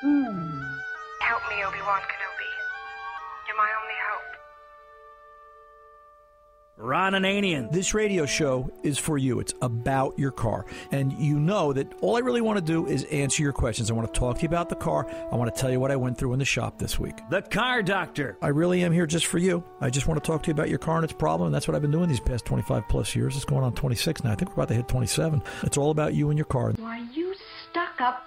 Hmm. Help me, Obi-Wan Ron Ananian. This radio show is for you. It's about your car. And you know that all I really want to do is answer your questions. I want to talk to you about the car. I want to tell you what I went through in the shop this week. The Car Doctor. I really am here just for you. I just want to talk to you about your car and its problem. And that's what I've been doing these past 25 plus years. It's going on 26 now. I think we're about to hit 27. It's all about you and your car. Why, you stuck up,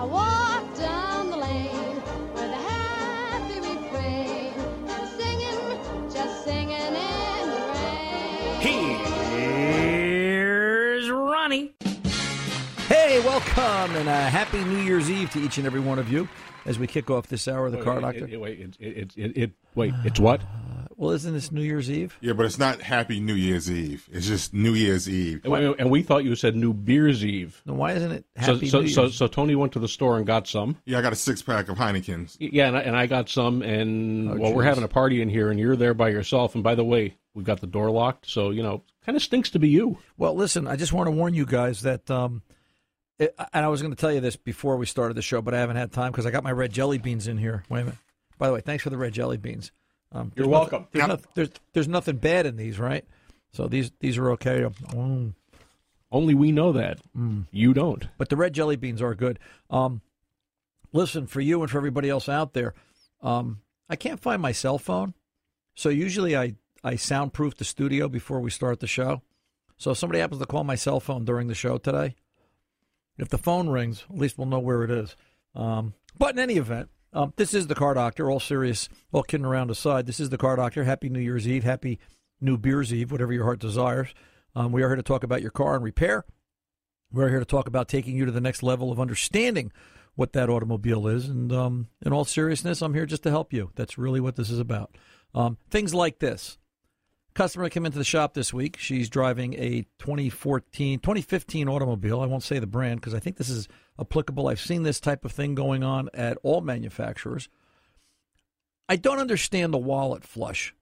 here's Ronnie. Hey, welcome and a happy New Year's Eve to each and every one of you as we kick off this hour of the Car Wait, Doctor. It, it, wait, it, it, it, it, wait, it's what? Well, isn't this New Year's Eve? Yeah, but it's not Happy New Year's Eve. It's just New Year's Eve. And, we- and we thought you said New Beer's Eve. Then why isn't it So, Happy so, New so, Year's? so Tony went to the store and got some. Yeah, I got a six pack of Heinekens. Yeah, and I, and I got some. And Oh, well, we're having a party in here, and you're there by yourself. And by the way, we've got the door locked, so you know, kind of stinks to be you. Well, listen, I just want to warn you guys that, um, it, and I was going to tell you this before we started the show, but I haven't had time because I got my red jelly beans in here. Wait a minute. By the way, thanks for the red jelly beans. Um, You're welcome. nothing- there's, noth- there's, there's nothing bad in these, right? So these these are okay. Mm. Only we know that. You don't. But the red jelly beans are good. Um, listen, for you and for everybody else out there, um, I can't find my cell phone. So usually I, I soundproof the studio before we start the show. So if somebody happens to call my cell phone during the show today, if the phone rings, at least we'll know where it is. Um, but in any event, um, this is the Car Doctor. All serious, all kidding around aside, this is the Car Doctor. Happy New Year's Eve. Happy New Beer's Eve, whatever your heart desires. Um, we are here to talk about your car and repair. We're here to talk about taking you to the next level of understanding what that automobile is. And um, in all seriousness, I'm here just to help you. That's really what this is about. Um, things like this. Customer came into the shop this week. She's driving a 2014, 2015 automobile. I won't say the brand because I think this is applicable. I've seen this type of thing going on at all manufacturers. I don't understand the wallet flush.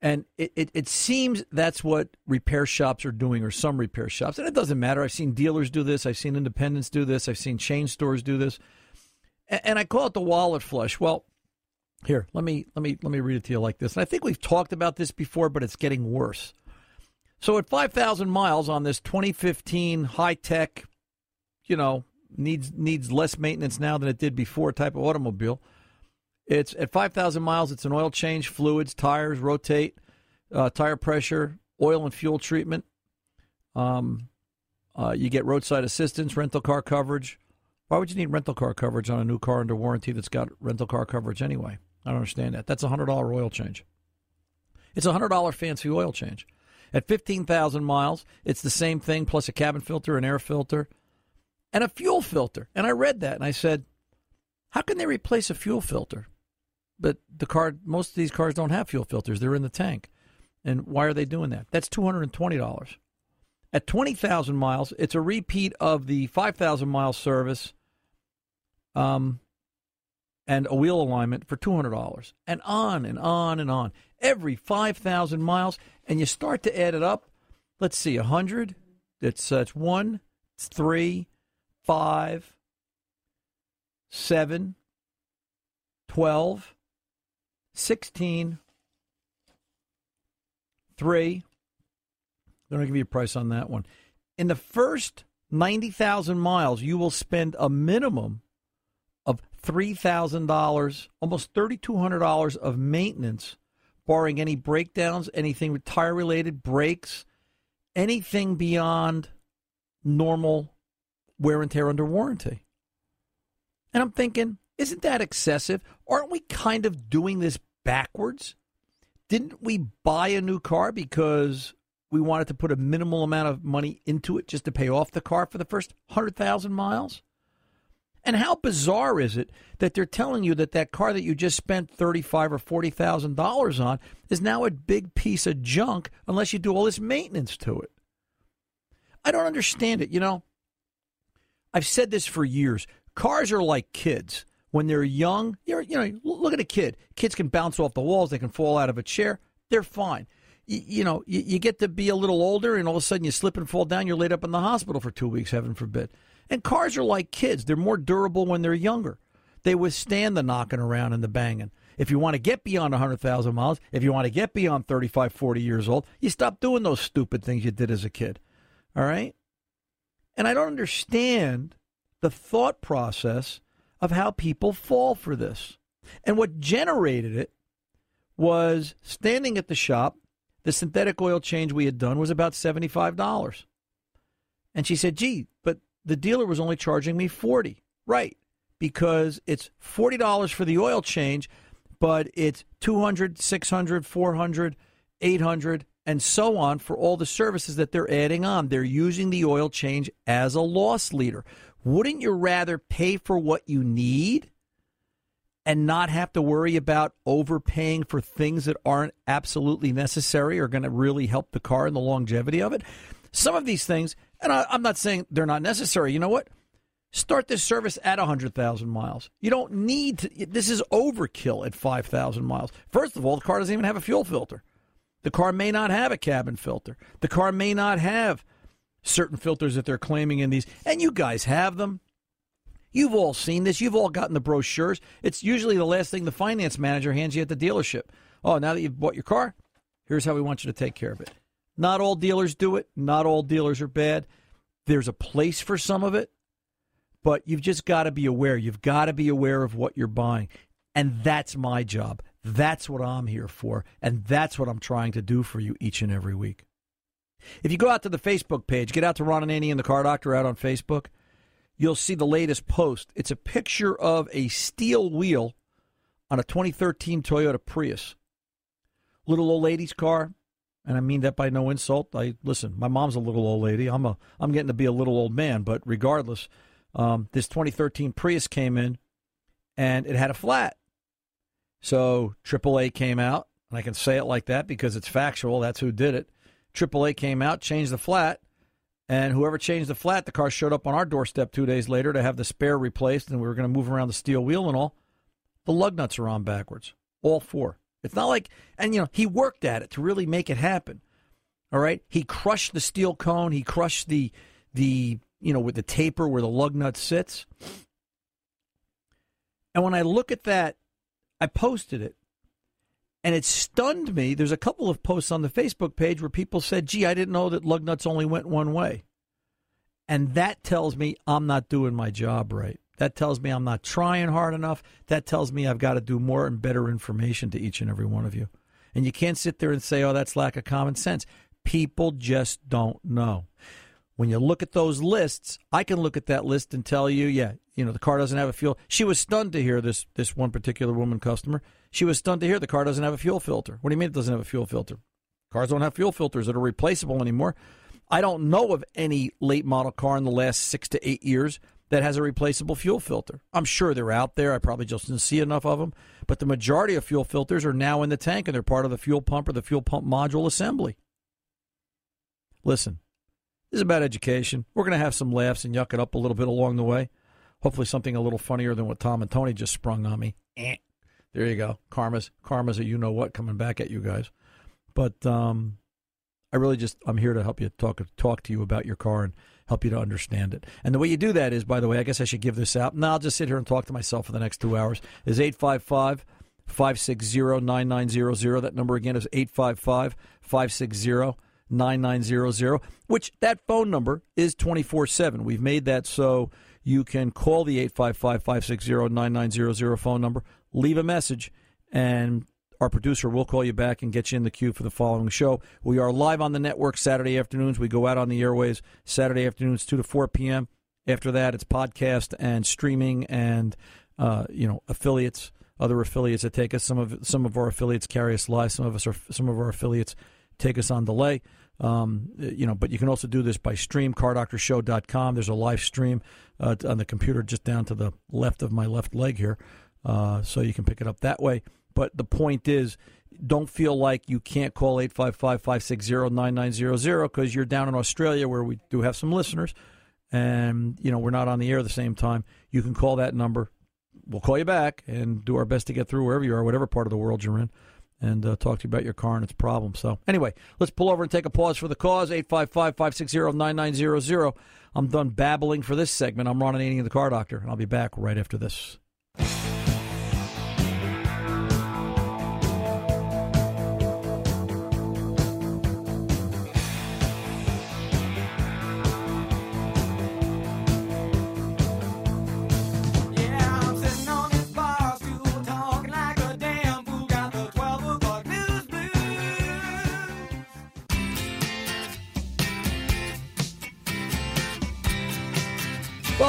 And it, it, it seems that's what repair shops are doing, or some repair shops. And it doesn't matter. I've seen dealers do this. I've seen independents do this. I've seen chain stores do this. And, and I call it the wallet flush. Well, here, let me let me let me read it to you like this. And I think we've talked about this before, but it's getting worse. So at 5,000 miles on this 2015 high tech, you know, needs needs less maintenance now than it did before type of automobile. It's at 5,000 miles. It's an oil change, fluids, tires, rotate, uh, tire pressure, oil and fuel treatment. Um, uh, you get roadside assistance, rental car coverage. Why would you need rental car coverage on a new car under warranty that's got rental car coverage anyway? I don't understand that. That's a hundred dollar oil change. It's a hundred dollar fancy oil change. At fifteen thousand miles, it's the same thing plus a cabin filter, an air filter, and a fuel filter. And I read that and I said, how can they replace a fuel filter? But the car, most of these cars don't have fuel filters. They're in the tank. And why are they doing that? That's two hundred and twenty dollars. At twenty thousand miles, it's a repeat of the five thousand mile service, um, and a wheel alignment for two hundred dollars, and on and on and on. Every five thousand miles, and you start to add it up. Let's see, a hundred. It's uh, it's one, it's three, five, seven, twelve, sixteen, three. They're going to give you a price on that one. In the first 90,000 miles, you will spend a minimum of $3,000, almost $3,200 of maintenance, barring any breakdowns, anything tire related, brakes, anything beyond normal wear and tear under warranty. And I'm thinking, isn't that excessive? Aren't we kind of doing this backwards? Didn't we buy a new car because we wanted to put a minimal amount of money into it just to pay off the car for the first 100,000 miles? And how bizarre is it that they're telling you that that car that you just spent thirty-five or forty thousand dollars on is now a big piece of junk unless you do all this maintenance to it? I don't understand it. You know, I've said this for years. Cars are like kids. When they're young, you're, you know, look at a kid. Kids can bounce off the walls. They can fall out of a chair. They're fine. You, know, you get to be a little older, and all of a sudden you slip and fall down. You're laid up in the hospital for two weeks, heaven forbid. And cars are like kids. They're more durable when they're younger. They withstand the knocking around and the banging. If you want to get beyond 100,000 miles, if you want to get beyond 35, 40 years old, you stop doing those stupid things you did as a kid. All right? And I don't understand the thought process of how people fall for this. And what generated it was standing at the shop. The synthetic oil change we had done was about $75. And she said, gee, but the dealer was only charging me 40 Right. Because it's $40 for the oil change, but it's 200 600 400 800 and so on for all the services that they're adding on. They're using the oil change as a loss leader. Wouldn't you rather pay for what you need and not have to worry about overpaying for things that aren't absolutely necessary or going to really help the car and the longevity of it? Some of these things, and I, I'm not saying they're not necessary. You know what? Start this service at 100,000 miles. You don't need to, this is overkill at 5,000 miles. First of all, the car doesn't even have a fuel filter. The car may not have a cabin filter. The car may not have certain filters that they're claiming in these. And you guys have them. You've all seen this. You've all gotten the brochures. It's usually the last thing the finance manager hands you at the dealership. Oh, now that you've bought your car, here's how we want you to take care of it. Not all dealers do it. Not all dealers are bad. There's a place for some of it, but you've just got to be aware. You've got to be aware of what you're buying. And that's my job. That's what I'm here for. And that's what I'm trying to do for you each and every week. If you go out to the Facebook page, get out to Ron Ananian the Car Doctor out on Facebook, you'll see the latest post. It's a picture of a steel wheel on a 2013 Toyota Prius. Little old lady's car, and I mean that by no insult. I listen. My mom's a little old lady. I'm a I'm getting to be a little old man, but regardless, um, this 2013 Prius came in, and it had a flat. So AAA came out, and I can say it like that because it's factual. That's who did it. AAA came out, changed the flat, and whoever changed the flat, the car showed up on our doorstep two days later to have the spare replaced, and we were going to move around the steel wheel and all. The lug nuts are on backwards, all four. It's not like, and you know, he worked at it to really make it happen. All right, he crushed the steel cone, he crushed the the you know with the taper where the lug nut sits. And when I look at that, I posted it and it stunned me. There's a couple of posts on the Facebook page where people said, gee, I didn't know that lug nuts only went one way. And that tells me I'm not doing my job right. That tells me I'm not trying hard enough. That tells me I've got to do more and better information to each and every one of you. And you can't sit there and say, oh, that's lack of common sense. People just don't know. When you look at those lists, I can look at that list and tell you, yeah, you know, the car doesn't have a fuel. She was stunned to hear this this one particular woman customer. She was stunned to hear the car doesn't have a fuel filter. What do you mean it doesn't have a fuel filter? Cars don't have fuel filters that are replaceable anymore. I don't know of any late model car in the last six to eight years that has a replaceable fuel filter. I'm sure they're out there. I probably just didn't see enough of them. But the majority of fuel filters are now in the tank and they're part of the fuel pump or the fuel pump module assembly. Listen, this is about education. We're going to have some laughs and yuck it up a little bit along the way. Hopefully, something a little funnier than what Tom and Tony just sprung on me. Eh. There you go. Karma's karma's a you know what coming back at you guys. But um, I really just I'm here to help you talk talk to you about your car and help you to understand it. And the way you do that is, by the way, I guess I should give this out. Now I'll just sit here and talk to myself for the next two hours. Is eight five five. 560 9900. That number again is 855 560 9900, which that phone number is 24 7. We've made that so you can call the 855 560 9900 phone number, leave a message, and our producer will call you back and get you in the queue for the following show. We are live on the network Saturday afternoons. We go out on the airways Saturday afternoons, 2 to 4 p.m. After that, it's podcast and streaming and, uh, you know, affiliates, other affiliates that take us. Some of some of our affiliates carry us live. Some of us are some of our affiliates take us on delay. Um, you know, but you can also do this by stream, cardoctorshow.com. There's a live stream uh, on the computer just down to the left of my left leg here. Uh, so you can pick it up that way. But the point is, don't feel like you can't call 855 560 9900 because you're down in Australia where we do have some listeners and, you know, we're not on the air at the same time. You can call that number. We'll call you back and do our best to get through wherever you are, whatever part of the world you're in and uh, talk to you about your car and its problems. So, anyway, let's pull over and take a pause for the cause. 855 560 9900. I'm done babbling for this segment. I'm Ron Ananian, the car doctor, and I'll be back right after this.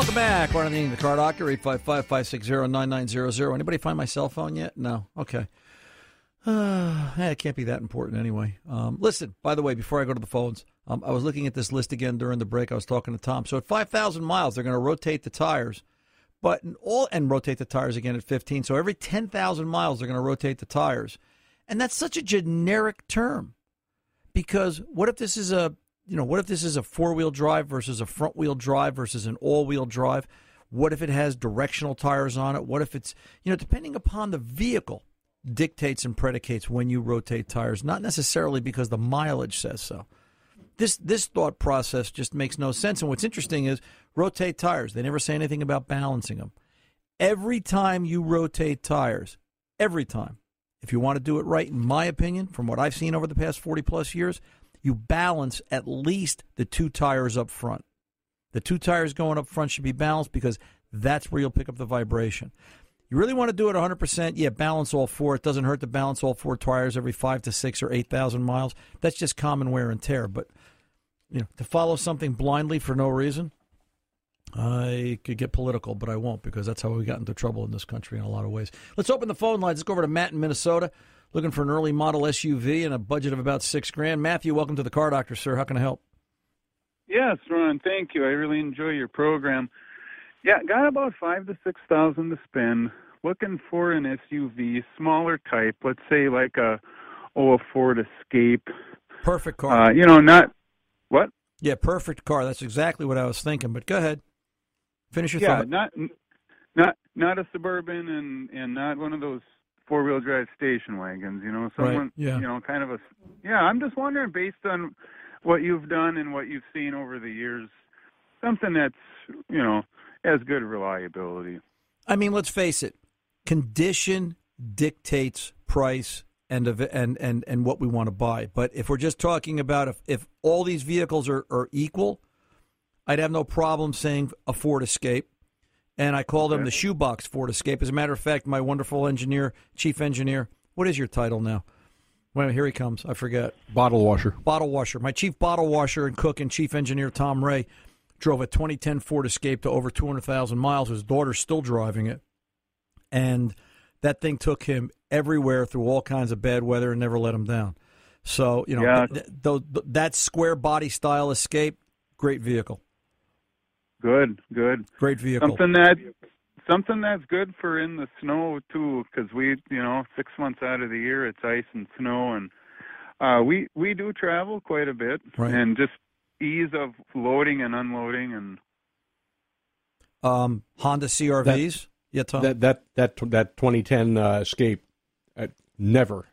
Welcome back. Ron Ananian, the car doctor, 855 560 9900. Anybody find my cell phone yet? No. Okay. Uh, it can't be that important anyway. Um, listen, by the way, before I go to the phones, um, I was looking at this list again during the break. I was talking to Tom. So at 5,000 miles, they're going to rotate the tires, but all and rotate the tires again at 15. So every 10,000 miles, they're going to rotate the tires. And that's such a generic term because what if this is a you know what if this is a four wheel drive versus a front wheel drive versus an all wheel drive? What if it has directional tires on it? What if it's you know depending upon the vehicle dictates and predicates when you rotate tires not necessarily because the mileage says so. This this thought process just makes no sense. And what's interesting is rotate tires. They never say anything about balancing them. Every time you rotate tires every time if you want to do it right, in my opinion, from what I've seen over the past 40 plus years, you balance at least the two tires up front. The two tires going up front should be balanced because that's where you'll pick up the vibration. You really want to do it 100%? Yeah, balance all four. It doesn't hurt to balance all four tires every five to six or 8,000 miles. That's just common wear and tear. But, you know, to follow something blindly for no reason, I could get political, but I won't because that's how we got into trouble in this country in a lot of ways. Let's open the phone lines. Let's go over to Matt in Minnesota, looking for an early model SUV and a budget of about six grand. Matthew, welcome to the Car Doctor, sir. How can I help? Yes, Ron. Thank you. I really enjoy your program. Yeah, got about five to six thousand to spend. Looking for an SUV, smaller type. Let's say like a oh a Ford Escape. Perfect car. Uh, you know, not what? yeah, perfect car. That's exactly what I was thinking. But go ahead, finish your Yeah, thought. not not not a suburban and and not one of those four wheel drive station wagons. You know, someone. yeah. You know, kind of a. Yeah, I'm just wondering, based on what you've done and what you've seen over the years, something that's you know has good reliability. I mean, let's face it. Condition dictates price and of and and and what we want to buy. But if we're just talking about if if all these vehicles are are equal, I'd have no problem saying a Ford Escape. And I call them Okay. the shoebox Ford Escape. As a matter of fact, my wonderful engineer, chief engineer, what is your title now? Well, here he comes. I forget. Bottle washer. Bottle washer. My chief bottle washer and cook and chief engineer Tom Ray drove a 2010 Ford Escape to over 200,000 miles. His daughter's still driving it, and that thing took him everywhere through all kinds of bad weather and never let him down. So you know, Yeah. th- th- th- that square body style Escape, great vehicle, Good, good. great vehicle. Something that something that's good for in the snow too, because we, you know, six months out of the year it's ice and snow, and uh, we we do travel quite a bit, Right. and just ease of loading and unloading, and Um, Honda CRVs. yeah, Tom. That that that that 2010 uh, Escape uh, never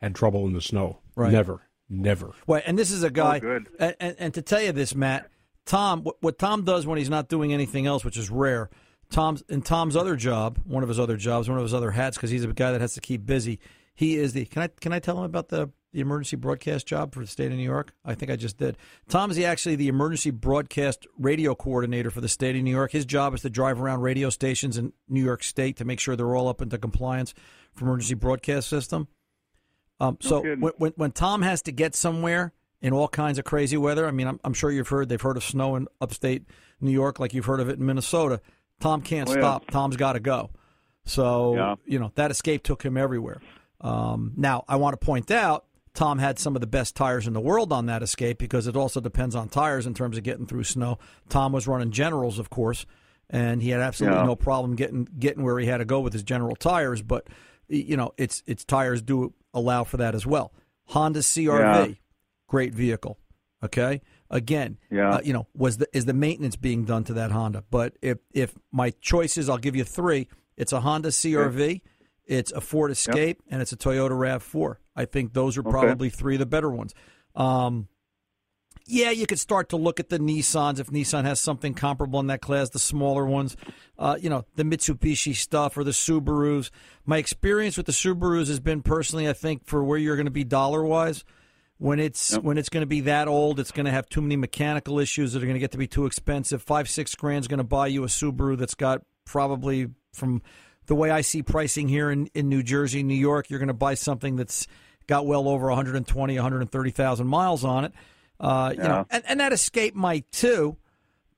had trouble in the snow. Right. Never, never. Well, and this is a guy. Oh, good. And, and, and to tell you this, Matt, Tom, what, what Tom does when he's not doing anything else, which is rare, Tom's in Tom's other job, one of his other jobs, one of his other hats, because he's a guy that has to keep busy. He is the. Can I can I tell him about the the emergency broadcast job for the state of New York? I think I just did. Tom's the, actually the emergency broadcast radio coordinator for the state of New York. His job is to drive around radio stations in New York State to make sure they're all up into compliance for emergency broadcast system. Um, so kidding. when, when when Tom has to get somewhere in all kinds of crazy weather, I mean, I'm, I'm sure you've heard they've heard of snow in upstate New York, like you've heard of it in Minnesota. Tom can't Oh, yeah. stop. Tom's got to go. So Yeah. you know that escape took him everywhere. Um, now I want to point out Tom had some of the best tires in the world on that Escape because it also depends on tires in terms of getting through snow. Tom was running Generals, of course, and he had absolutely Yeah. no problem getting getting where he had to go with his General tires. But you know, its its tires do allow for that as well. Honda CRV. Great vehicle. Okay, again, Yeah. uh, you know, was the is the maintenance being done to that Honda? But if if my choices, I'll give you three. It's a Honda CRV, it's a Ford Escape, and it's a Toyota Rav Four. I think those are Okay. probably three of the better ones. Um, yeah, you could start to look at the Nissans if Nissan has something comparable in that class, the smaller ones. Uh, you know, the Mitsubishi stuff or the Subarus. My experience with the Subarus has been personally, I think, for where you're going to be dollar wise. When it's Yep. when it's going to be that old, it's going to have too many mechanical issues that are going to get to be too expensive. Five six grand is going to buy you a Subaru that's got probably from the way I see pricing here in, in New Jersey, New York, you're going to buy something that's got well over 120, 130,000 miles on it. Uh, You know, and, and that Escape might too.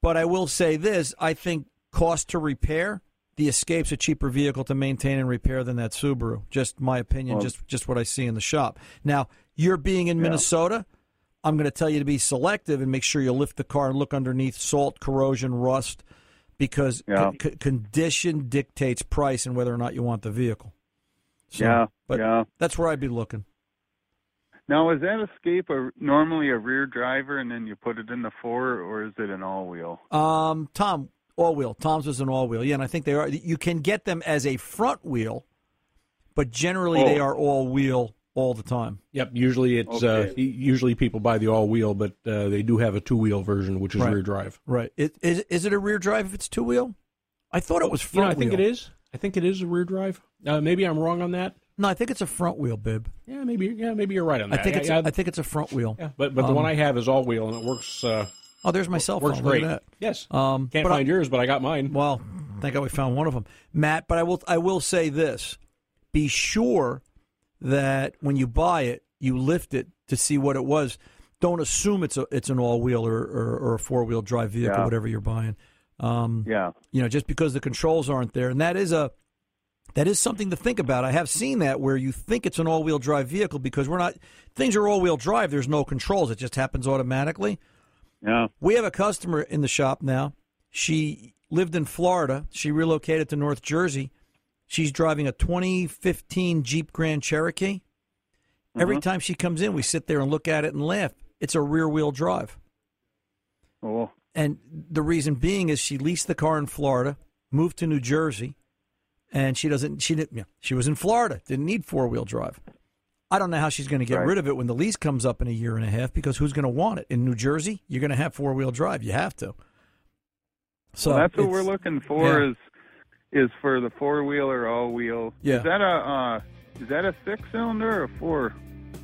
But I will say this: I think cost to repair, the Escape's a cheaper vehicle to maintain and repair than that Subaru. Just my opinion, Well- just just what I see in the shop. Now, you're being in Yeah. Minnesota. I'm going to tell you to be selective and make sure you lift the car and look underneath salt, corrosion, rust, because Yeah. con- condition dictates price and whether or not you want the vehicle. So, yeah, but yeah. that's where I'd be looking. Now, is that Escape a, normally a rear driver, and then you put it in the four, or is it an all-wheel? Um, Tom, all wheel. Tom's was an all wheel. Yeah, and I think they are. You can get them as a front wheel, but generally they Oh. are all wheel all the time. Yep. Usually it's uh, usually people buy the all wheel, but uh, they do have a two wheel version, which is Right. rear drive. Right. It, is is it a rear drive if it's two wheel? I thought it was You know, front I think wheel. it is. I think it is a rear drive. Uh, maybe I'm wrong on that. No, I think it's a front wheel, bib. Yeah, maybe. Yeah, maybe you're right on that. I that. think it's yeah, a, I think it's a front wheel. yeah, but but the Um, one I have is all wheel, and it works. Uh, Oh, there's my cell phone. works Look great. at that. Yes. Um, Can't but I- find yours, but I got mine. Well, thank God we found one of them, Matt. But I will I will say this: be sure that when you buy it, you lift it to see what it was. Don't assume it's a it's an all wheel or, or, or a four wheel drive vehicle, Yeah. whatever you're buying. Um, Yeah. you know, just because the controls aren't there, and that is a that is something to think about. I have seen that where you think it's an all wheel drive vehicle because we're not things are all wheel drive. There's no controls; it just happens automatically. Yeah. We have a customer in the shop now. She lived in Florida. She relocated to North Jersey. She's driving a 2015 Jeep Grand Cherokee. Every Uh-huh. time she comes in, we sit there and look at it and laugh. It's a rear wheel drive. Oh, And the reason being is she leased the car in Florida, moved to New Jersey, and she doesn't. She didn't. yeah, She was in Florida, didn't need four wheel drive. I don't know how she's going to get Right. rid of it when the lease comes up in a year and a half because who's going to want it in New Jersey? You're going to have four wheel drive. You have to. So well, that's what we're looking for yeah. is is for the four wheeler all wheel. Yeah. Is that a uh, is that a six cylinder or a four?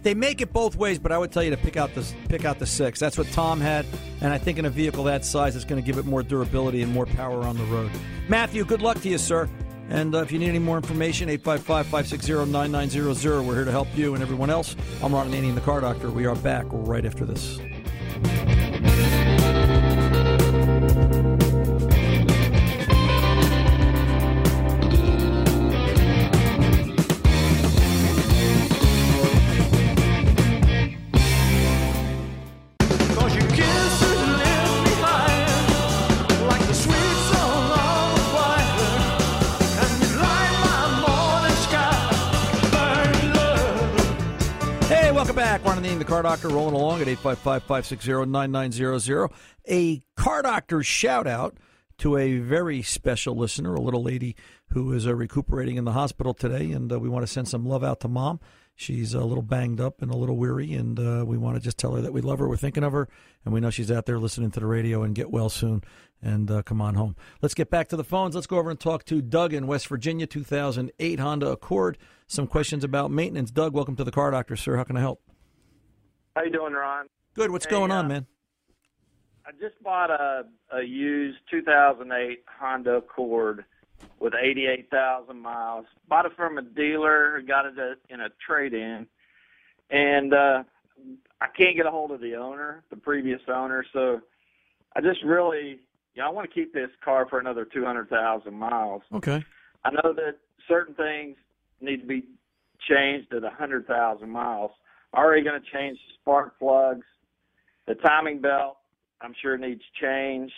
They make it both ways, but I would tell you to pick out the pick out the six. That's what Tom had, and I think in a vehicle that size, it's going to give it more durability and more power on the road. Matthew, good luck to you, sir. And uh, if you need any more information, 855-560-9900. We're here to help you and everyone else. I'm Ron Ananian, the Car Doctor. We are back right after this. Car Doctor, rolling along at 855-560-9900. A Car Doctor shout out to a very special listener, a little lady who is uh, recuperating in the hospital today, and uh, we want to send some love out to mom. She's a little banged up and a little weary, and uh, we want to just tell her that we love her, we're thinking of her, and we know she's out there listening to the radio and get well soon and uh, come on home. Let's get back to the phones. Let's go over and talk to Doug in West Virginia, 2008 Honda Accord. Some questions about maintenance. Doug, welcome to the Car Doctor, sir. How can I help? How you doing, Ron? Good. What's Hey, going on, uh, man? I just bought a, a used 2008 Honda Accord with 88,000 miles. Bought it from a dealer. Got it in a trade-in, and uh, I can't get a hold of the owner, the previous owner. So I just really, you know, I want to keep this car for another 200,000 miles. Okay. I know that certain things need to be changed at 100,000 miles. Already going to change the spark plugs. The timing belt, I'm sure needs changed.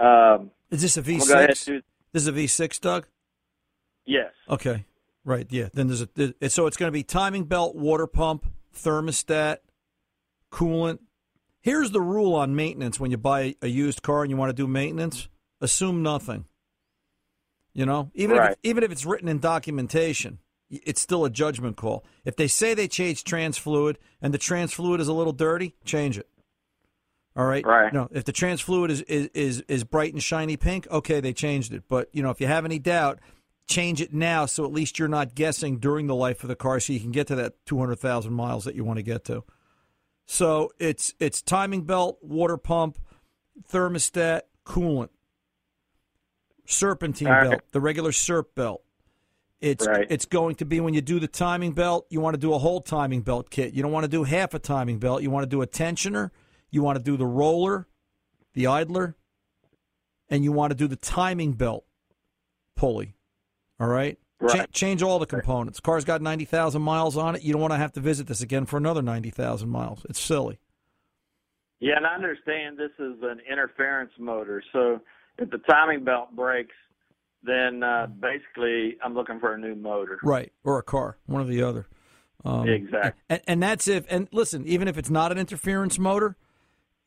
Um, Is this a I'm gonna go ahead V6? do- This is a V6, Doug. yes. Okay, right. Yeah. Then there's a there- so it's going to be timing belt, water pump, thermostat, coolant. Here's the rule on maintenance when you buy a used car and you want to do maintenance: assume nothing. You know, even if Right. it, even if it's written in documentation, it's still a judgment call. If they say they changed trans fluid and the trans fluid is a little dirty, change it. All right. Right. No, if the trans fluid is, is is is bright and shiny pink, okay, they changed it. But you know, if you have any doubt, change it now so at least you're not guessing during the life of the car, so you can get to that two hundred thousand miles that you want to get to. So it's it's timing belt, water pump, thermostat, coolant, serpentine right. belt, the regular SERP belt. It's Right. it's going to be when you do the timing belt, you want to do a whole timing belt kit. You don't want to do half a timing belt. You want to do a tensioner, you want to do the roller, the idler, and you want to do the timing belt pulley. All right? Right. change all the components. Car's got 90,000 miles on it. You don't want to have to visit this again for another 90,000 miles. It's silly. Yeah, and I understand this is an interference motor. So if the timing belt breaks, then uh, basically I'm looking for a new motor. Right, or a car, one or the other. Um, Exactly. And, and that's if. And listen, even if it's not an interference motor,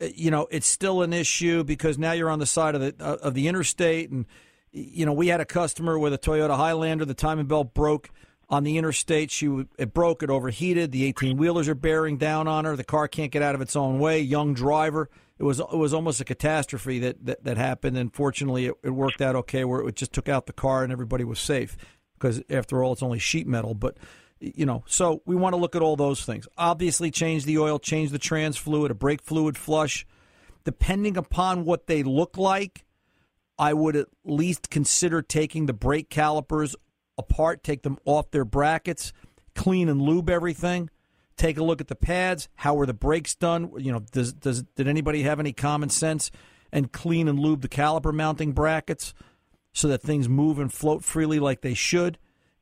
uh, you know, it's still an issue because now you're on the side of the uh, of the interstate, and you know, we had a customer with a Toyota Highlander. The timing belt broke on the interstate. She it broke. It overheated. The 18 wheelers are bearing down on her. The car can't get out of its own way. Young driver. It was it was almost a catastrophe that that, that happened. And fortunately, it, it worked out okay. Where it just took out the car and everybody was safe because after all, it's only sheet metal. But you know, so we want to look at all those things. Obviously, change the oil, change the trans fluid, a brake fluid flush. Depending upon what they look like, I would at least consider taking the brake calipers apart, take them off their brackets, clean and lube everything. Take a look at the pads. How were the brakes done? You know, does does did anybody have any common sense and clean and lube the caliper mounting brackets so that things move and float freely like they should?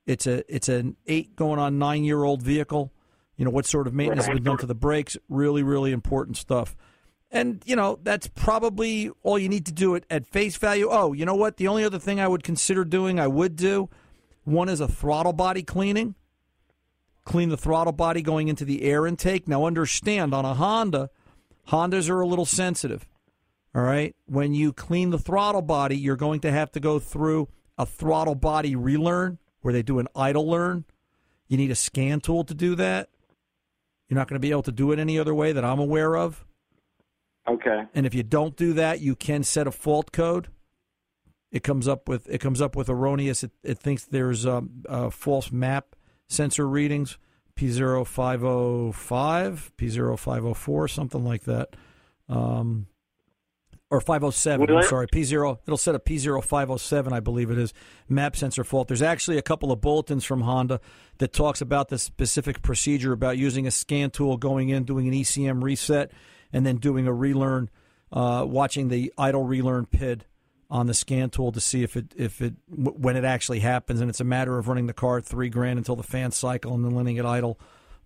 It's a it's an eight going on nine year old vehicle. You know what sort of maintenance has been done to the brakes? Really, really important stuff. And you know that's probably all you need to do it at face value. Oh, you know what? The only other thing I would consider doing, I would do, one is a throttle body cleaning. Clean the throttle body going into the air intake. Now understand on a Honda, Hondas are a little sensitive. All right, when you clean the throttle body, you're going to have to go through a throttle body relearn where they do an idle learn. You need a scan tool to do that. You're not going to be able to do it any other way that I'm aware of. Okay. And if you don't do that, you can set a fault code. It comes up with it comes up with erroneous. It, it thinks there's a, uh, false map sensor readings, P0505, P0504, something like that, um, or 507. I'm sorry, P0. It'll set a P0507, I believe it is, map sensor fault. There's actually a couple of bulletins from Honda that talks about the specific procedure about using a scan tool, going in, doing an ECM reset, and then doing a relearn, uh, watching the idle relearn PID on the scan tool to see if it if it when it actually happens, and it's a matter of running the car three grand until the fan cycle and then letting it idle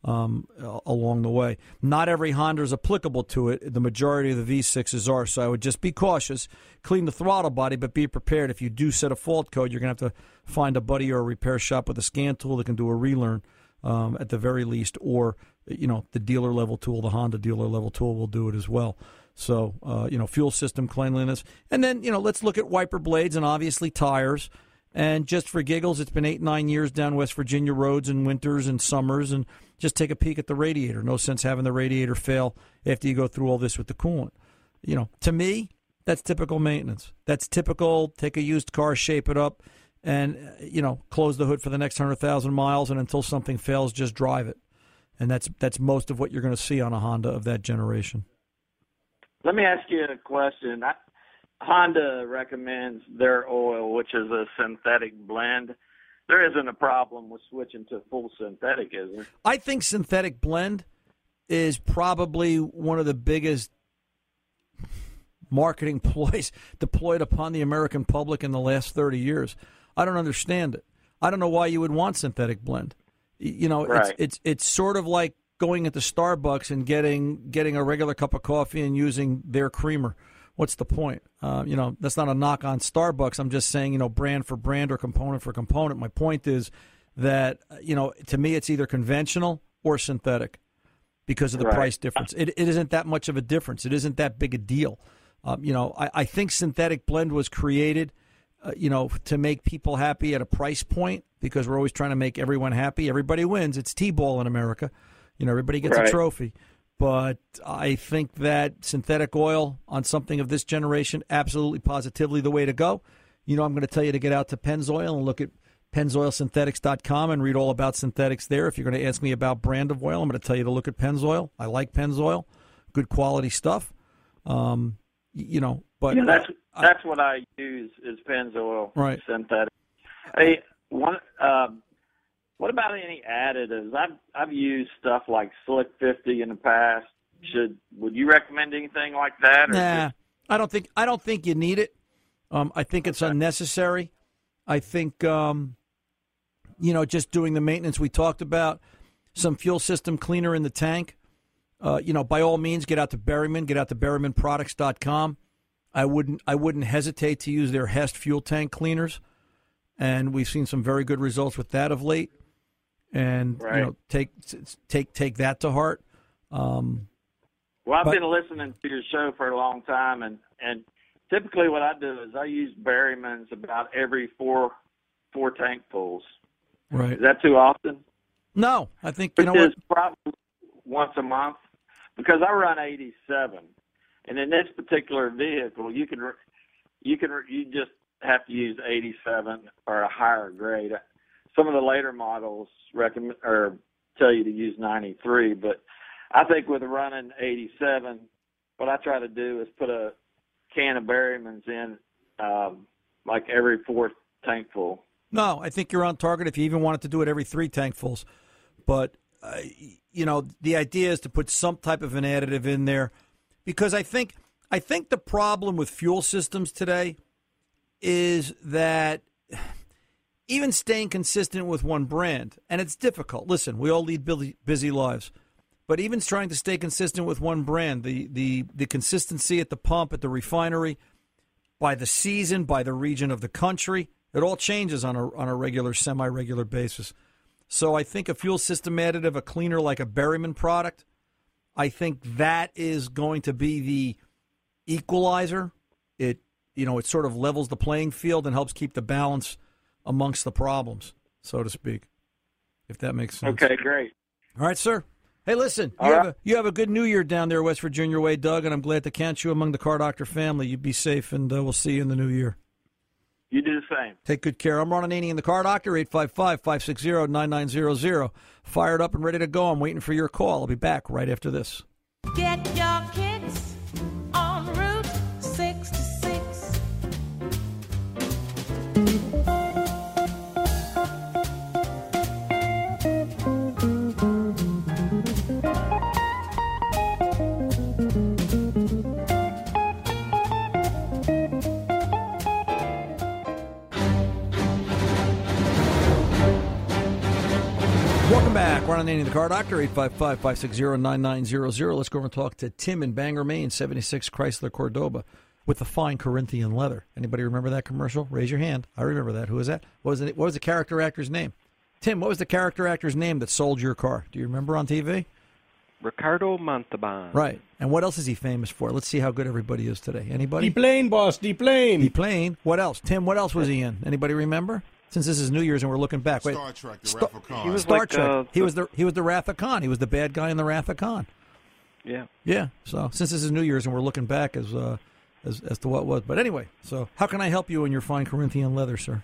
um, along the way. Not every Honda is applicable to it. The majority of the V6s are, so I would just be cautious. Clean the throttle body, but be prepared. If you do set a fault code, you're going to have to find a buddy or a repair shop with a scan tool that can do a relearn um, at the very least, or you know the dealer level tool, the Honda dealer level tool will do it as well. So uh, you know fuel system cleanliness, and then you know let's look at wiper blades and obviously tires. And just for giggles, it's been eight nine years down West Virginia roads in winters and summers, and just take a peek at the radiator. No sense having the radiator fail after you go through all this with the coolant. You know, to me, that's typical maintenance. That's typical. Take a used car, shape it up, and uh, you know, close the hood for the next hundred thousand miles, and until something fails, just drive it. And that's that's most of what you're going to see on a Honda of that generation. Let me ask you a question. I, Honda recommends their oil, which is a synthetic blend. There isn't a problem with switching to full synthetic, is there? I think synthetic blend is probably one of the biggest marketing ploys deployed upon the American public in the last 30 years. I don't understand it. I don't know why you would want synthetic blend. You know, Right. it's it's it's sort of like going into Starbucks and getting getting a regular cup of coffee and using their creamer. What's the point? Uh, you know, that's not a knock on Starbucks. I'm just saying, you know, brand for brand or component for component. My point is that you know, to me, it's either conventional or synthetic because of the Right. price difference. It, it isn't that much of a difference. It isn't that big a deal. Um, you know, I, I think synthetic blend was created, uh, you know, to make people happy at a price point because we're always trying to make everyone happy. Everybody wins. It's T-ball in America. You know, everybody gets a trophy. But I think that synthetic oil on something of this generation, absolutely positively the way to go. You know, I'm going to tell you to get out to Pennzoil and look at pennzoilsynthetics.com and read all about synthetics there. If you're going to ask me about brand of oil, I'm going to tell you to look at Pennzoil. I like Pennzoil, good quality stuff. Um, you know, but yeah, that's that's what I use is Pennzoil Right. synthetic. Hey, one. Um, what about any additives? I've I've used stuff like Slick 50 in the past. Should would you recommend anything like that? Nah, just- I don't think I don't think you need it. Um, I think it's unnecessary. I think um, you know just doing the maintenance we talked about, some fuel system cleaner in the tank. Uh, you know, by all means, get out to Berryman. Get out to BerrymanProducts.com. I wouldn't I wouldn't hesitate to use their Hest fuel tank cleaners, and we've seen some very good results with that of late. And Right. you know, take take take that to heart. Um, Well, I've But- been listening to your show for a long time, and and typically what I do is I use Berryman's about every four four tankfuls. right. Is that too often? No, I think you Which know what. is probably once a month because I run 87, and in this particular vehicle, you can you can you just have to use 87 or a higher grade. Some of the later models recommend or tell you to use 93, but I think with running 87, what I try to do is put a can of Berryman's in um, like every fourth tankful. No, I think you're on target if you even wanted to do it every three tankfuls. But, uh, you know, the idea is to put some type of an additive in there because I think I think the problem with fuel systems today is that even staying consistent with one brand, and it's difficult. Listen, we all lead busy, lives, but even trying to stay consistent with one brand, the, the, the consistency at the pump, at the refinery, by the season, by the region of the country, it all changes on a, on a regular, semi regular basis. So I think a fuel system additive, a cleaner like a Berryman product, I think that is going to be the equalizer. It you know it sort of levels the playing field and helps keep the balance amongst the problems, so to speak. If that makes sense. Okay, great. All right, sir. Hey, listen, you All have a you have a good New Year down there, West Virginia way, Doug, and I'm glad to count you among the Car Doctor family. You be safe, and uh, we'll see you in the new year. You do the same. Take good care. I'm Ron Ananian, the Car Doctor, 855-560-9900. Fired up and ready to go. I'm waiting for your call. I'll be back right after this. Get Welcome back. Ron Ananian, the Car Doctor, 855-560-9900. Let's go over and talk to Tim in Bangor, Maine, 76 Chrysler Cordoba with the fine Corinthian leather. Anybody remember that commercial? Raise your hand. I remember that. Who was that? What was, it, what was the character actor's name? Tim, what was the character actor's name that sold your car? Do you remember on TV? Ricardo Montalban. Right. And what else is he famous for? Let's see how good everybody is today. Anybody? plane, boss, plane. plane. What else? Tim, what else was he in? Anybody remember? Since this is New Year's and we're looking back. Wait, Star Trek, the Star- Wrath of Khan. He was Star like, Trek. uh, he the- was the he was the Wrath of Khan. He was the bad guy in the Wrath of Khan. Yeah. Yeah. So since this is New Year's and we're looking back as uh, as as to what was, but anyway, so how can I help you in your fine Corinthian leather, sir?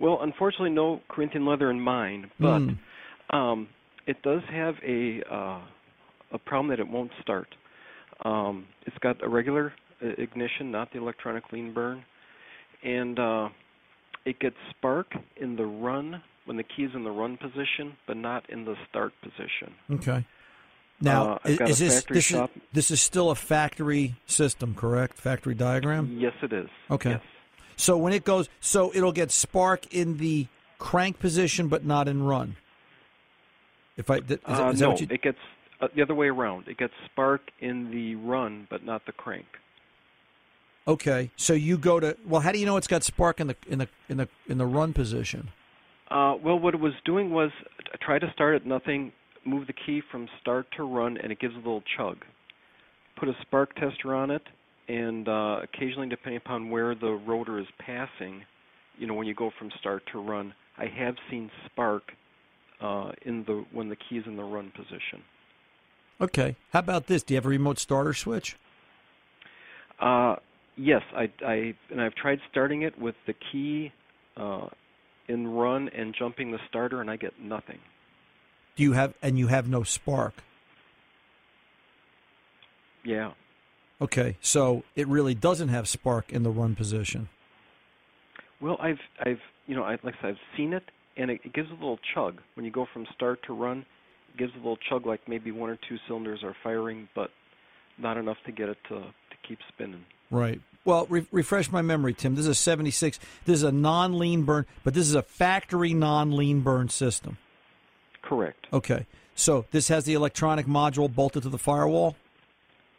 Well, unfortunately, no Corinthian leather in mine, but Mm. um, it does have a uh, a problem that it won't start. Um, it's got a regular uh, ignition, not the electronic lean burn, and uh, it gets spark in the run when the key's in the run position, but not in the start position. Okay. Now, Uh, is, is this this shop. is this is still a factory system, correct? Factory diagram. Yes, it is. Okay. Yes. So when it goes, so it'll get spark in the crank position, but not in run. If I is, uh, is no, you? it gets uh, the other way around. It gets spark in the run, but not the crank. Okay, so you go to well. How do you know it's got spark in the in the in the in the run position? Uh, well, what it was doing was try to start at nothing, move the key from start to run, and it gives a little chug. Put a spark tester on it, and uh, occasionally, depending upon where the rotor is passing, you know, when you go from start to run, I have seen spark uh, in the when the key is in the run position. Okay, how about this? Do you have a remote starter switch? Uh, yes, I, I and I've tried starting it with the key uh, in run and jumping the starter, and I get nothing. Do you have and you have no spark? Yeah. Okay, so it really doesn't have spark in the run position. Well, I've I've you know I, like I said, I've seen it, and it, it gives a little chug when you go from start to run. It gives a little chug, like maybe one or two cylinders are firing, but not enough to get it to to keep spinning. Right. Well, re- refresh my memory, Tim. This is a 76. This is a non-lean burn, but this is a factory non-lean burn system. Correct. Okay. So this has the electronic module bolted to the firewall.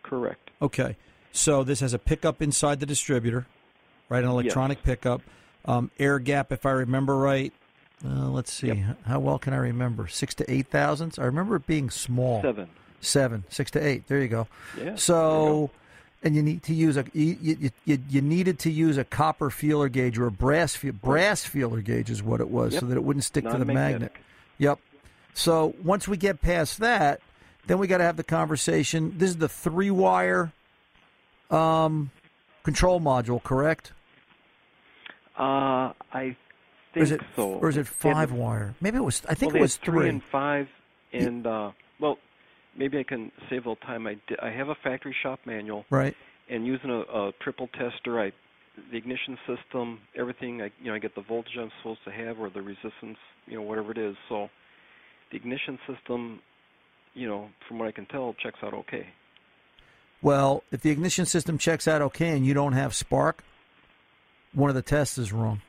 Correct. Okay. So this has a pickup inside the distributor, right? An electronic pickup. Um, air gap, if I remember right. Uh, let's see. H- How well can I remember? Six to eight thousandths. I remember it being small. Seven. Seven. Six to eight. There you go. Yeah, So, and you need to use a you, you, you, you needed to use a copper feeler gauge or a brass brass feeler gauge is what it was, Yep. so that it wouldn't stick to the magnet. Yep. So once we get past that, then we got to have the conversation. This is the three wire um, control module, correct? Uh, I Or think is it so. or is it five wire? Maybe it was. I think well, it was three three. and five, and uh, well, maybe I can save a little time. I, I have a factory shop manual, Right. and using a, a triple tester, I the ignition system, everything. I you know I get the voltage I'm supposed to have or the resistance, you know whatever it is. So the ignition system, you know, from what I can tell, checks out okay. Well, if the ignition system checks out okay and you don't have spark, one of the tests is wrong.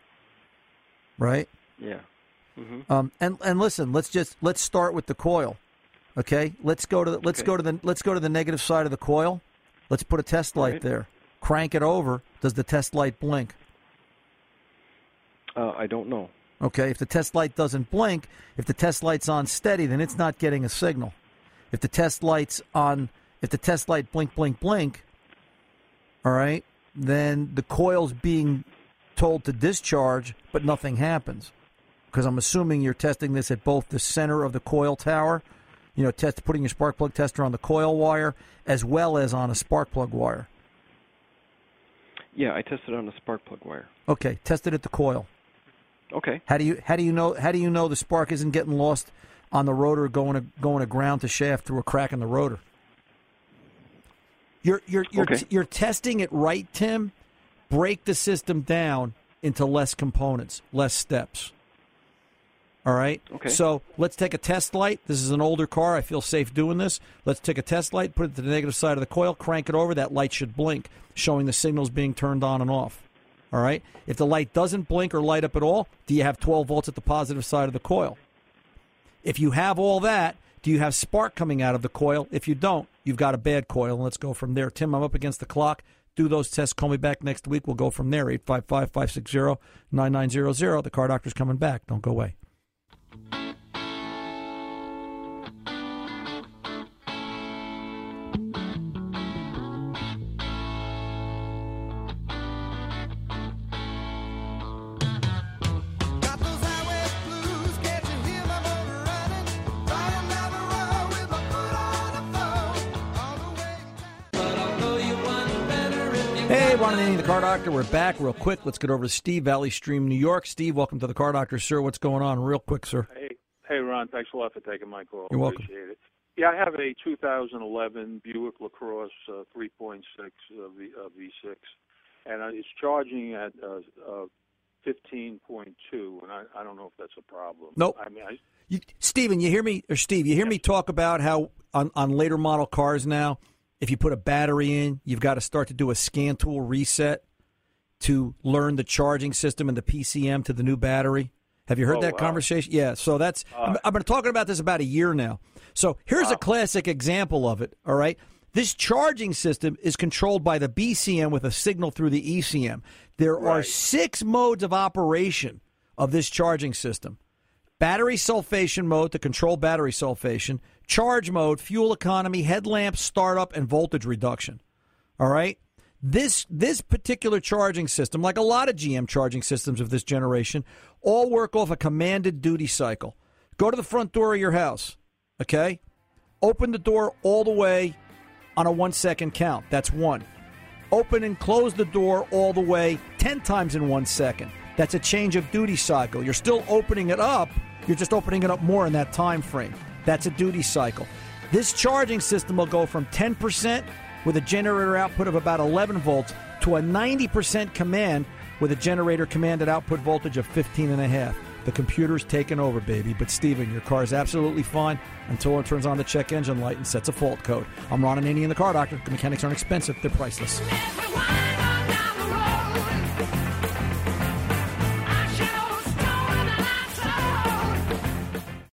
Right? Yeah. hmm Um, and and listen, let's just let's start with the coil. Okay, let's go to the, let's Okay. go to the let's go to the negative side of the coil. Let's put a test light Right. there. Crank it over. Does the test light blink? Uh, I don't know. Okay, if the test light doesn't blink, if the test light's on steady, then it's not getting a signal. If the test light's on, if the test light blink, blink, blink, all right, then the coil's being told to discharge, but nothing happens. Because I'm assuming you're testing this at both the center of the coil tower, you know, test putting your spark plug tester on the coil wire as well as on a spark plug wire. Yeah, I tested on a spark plug wire. Okay, test it at the coil. Okay. How do you how do you know how do you know the spark isn't getting lost on the rotor going to going to ground to shaft through a crack in the rotor? You're you're you're Okay. you're testing it right, Tim. Break the system down into less components, less steps. All right. Okay. So let's take a test light. This is an older car. I feel safe doing this. Let's take a test light, put it to the negative side of the coil, crank it over. That light should blink, showing the signals being turned on and off. All right. If the light doesn't blink or light up at all, do you have 12 volts at the positive side of the coil? If you have all that, do you have spark coming out of the coil? If you don't, you've got a bad coil. And let's go from there. Tim, I'm up against the clock. Do those tests. Call me back next week. We'll go from there. 855 560 9900. The car doctor's coming back. Don't go away. Bye. Hey, Ron Ananian, the Car Doctor. We're back real quick. Let's get over to Steve, Valley Stream, New York. Steve, welcome to the Car Doctor, sir. What's going on? Real quick, sir. Hey, hey, Ron. Thanks a lot for taking my call. You're welcome. Appreciate it. Yeah, I have a 2011 Buick LaCrosse uh, 3.6 uh, v, uh, V6, and uh, it's charging at uh, uh, 15.2, and I, I don't know if that's a problem. Nope. I mean, I, You, Steven, you hear me, or Steve, you hear me talk about how on, on later model cars now, if you put a battery in, you've got to start to do a scan tool reset to learn the charging system and the PCM to the new battery. Have you heard Oh, that wow. conversation? Yeah. So that's Uh, I've been talking about this about a year now. So here's a classic example of it. All right. This charging system is controlled by the BCM with a signal through the ECM. There are six modes of operation of this charging system battery sulfation mode to control battery sulfation, charge mode, fuel economy, headlamp startup, and voltage reduction. All right. This this particular charging system, like a lot of GM charging systems of this generation, all work off a commanded duty cycle. Go to the front door of your house, okay? Open the door all the way on a one second count. That's one. Open and close the door all the way 10 times in one second. That's a change of duty cycle. You're still opening it up, you're just opening it up more in that time frame. That's a duty cycle. This charging system will go from 10% with a generator output of about 11 volts to a 90% command with a generator commanded output voltage of 15 and a half. The computer's taken over, baby. But Steven, your car is absolutely fine until it turns on the check engine light and sets a fault code. I'm Ron Ananian in the car doctor. The mechanics aren't expensive; they're priceless.